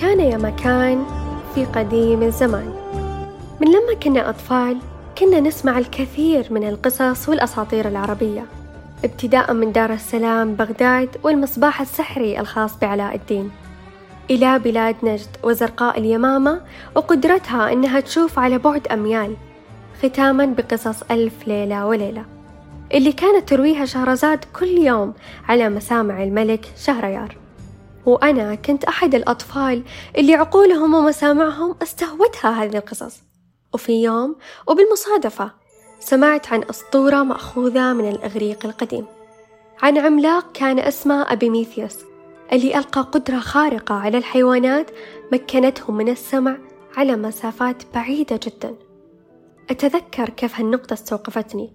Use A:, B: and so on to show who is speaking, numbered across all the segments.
A: كان يا مكان في قديم الزمان. من لما كنا أطفال كنا نسمع الكثير من القصص والأساطير العربية ابتداء من دار السلام بغداد والمصباح السحري الخاص بعلاء الدين إلى بلاد نجد وزرقاء اليمامة وقدرتها إنها تشوف على بعد أميال ختاما بقصص ألف ليلة وليلة اللي كانت ترويها شهرزاد كل يوم على مسامع الملك شهريار. وأنا كنت أحد الأطفال اللي عقولهم ومسامعهم استهوتها هذه القصص. وفي يوم وبالمصادفة سمعت عن أسطورة مأخوذة من الإغريق القديم. عن عملاق كان اسمه أبيميثيوس اللي ألقى قدرة خارقة على الحيوانات مكنتهم من السمع على مسافات بعيدة جدا. أتذكر كيف هالنقطة استوقفتني.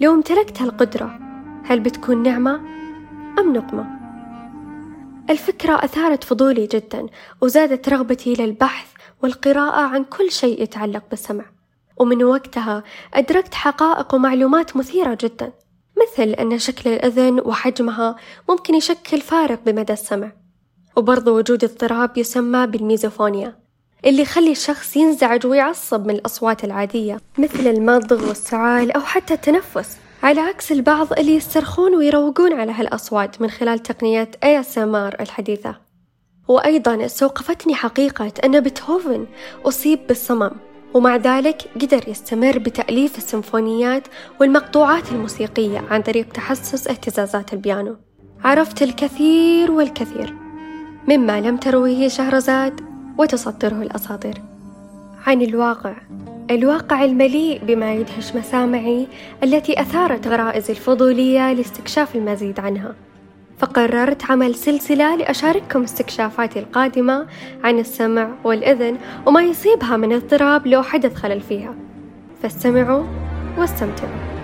A: لو امتلكت هالقدرة هل بتكون نعمة أم نقمة؟ الفكرة أثارت فضولي جدا وزادت رغبتي للبحث والقراءة عن كل شيء يتعلق بالسمع. ومن وقتها أدركت حقائق ومعلومات مثيرة جدا مثل أن شكل الأذن وحجمها ممكن يشكل فارق بمدى السمع. وبرضو وجود اضطراب يسمى بالميزوفونيا اللي يخلي الشخص ينزعج ويعصب من الأصوات العادية مثل المضغ والسعال أو حتى التنفس. على عكس البعض اللي يسترخون ويروقون على هالأصوات من خلال تقنية ASMR الحديثة. وأيضا استوقفتني حقيقة أن بيتهوفن أصيب بالصمم ومع ذلك قدر يستمر بتأليف السيمفونيات والمقطوعات الموسيقية عن طريق تحسس اهتزازات البيانو. عرفت الكثير والكثير مما لم ترويه شهرزاد وتسطره الأساطير. عن الواقع. الواقع المليء بما يدهش مسامعي التي أثارت غرائزي الفضولية لاستكشاف المزيد عنها. فقررت عمل سلسلة لأشارككم استكشافاتي القادمة عن السمع والإذن وما يصيبها من اضطراب لو حدث خلل فيها. فاستمعوا واستمتعوا.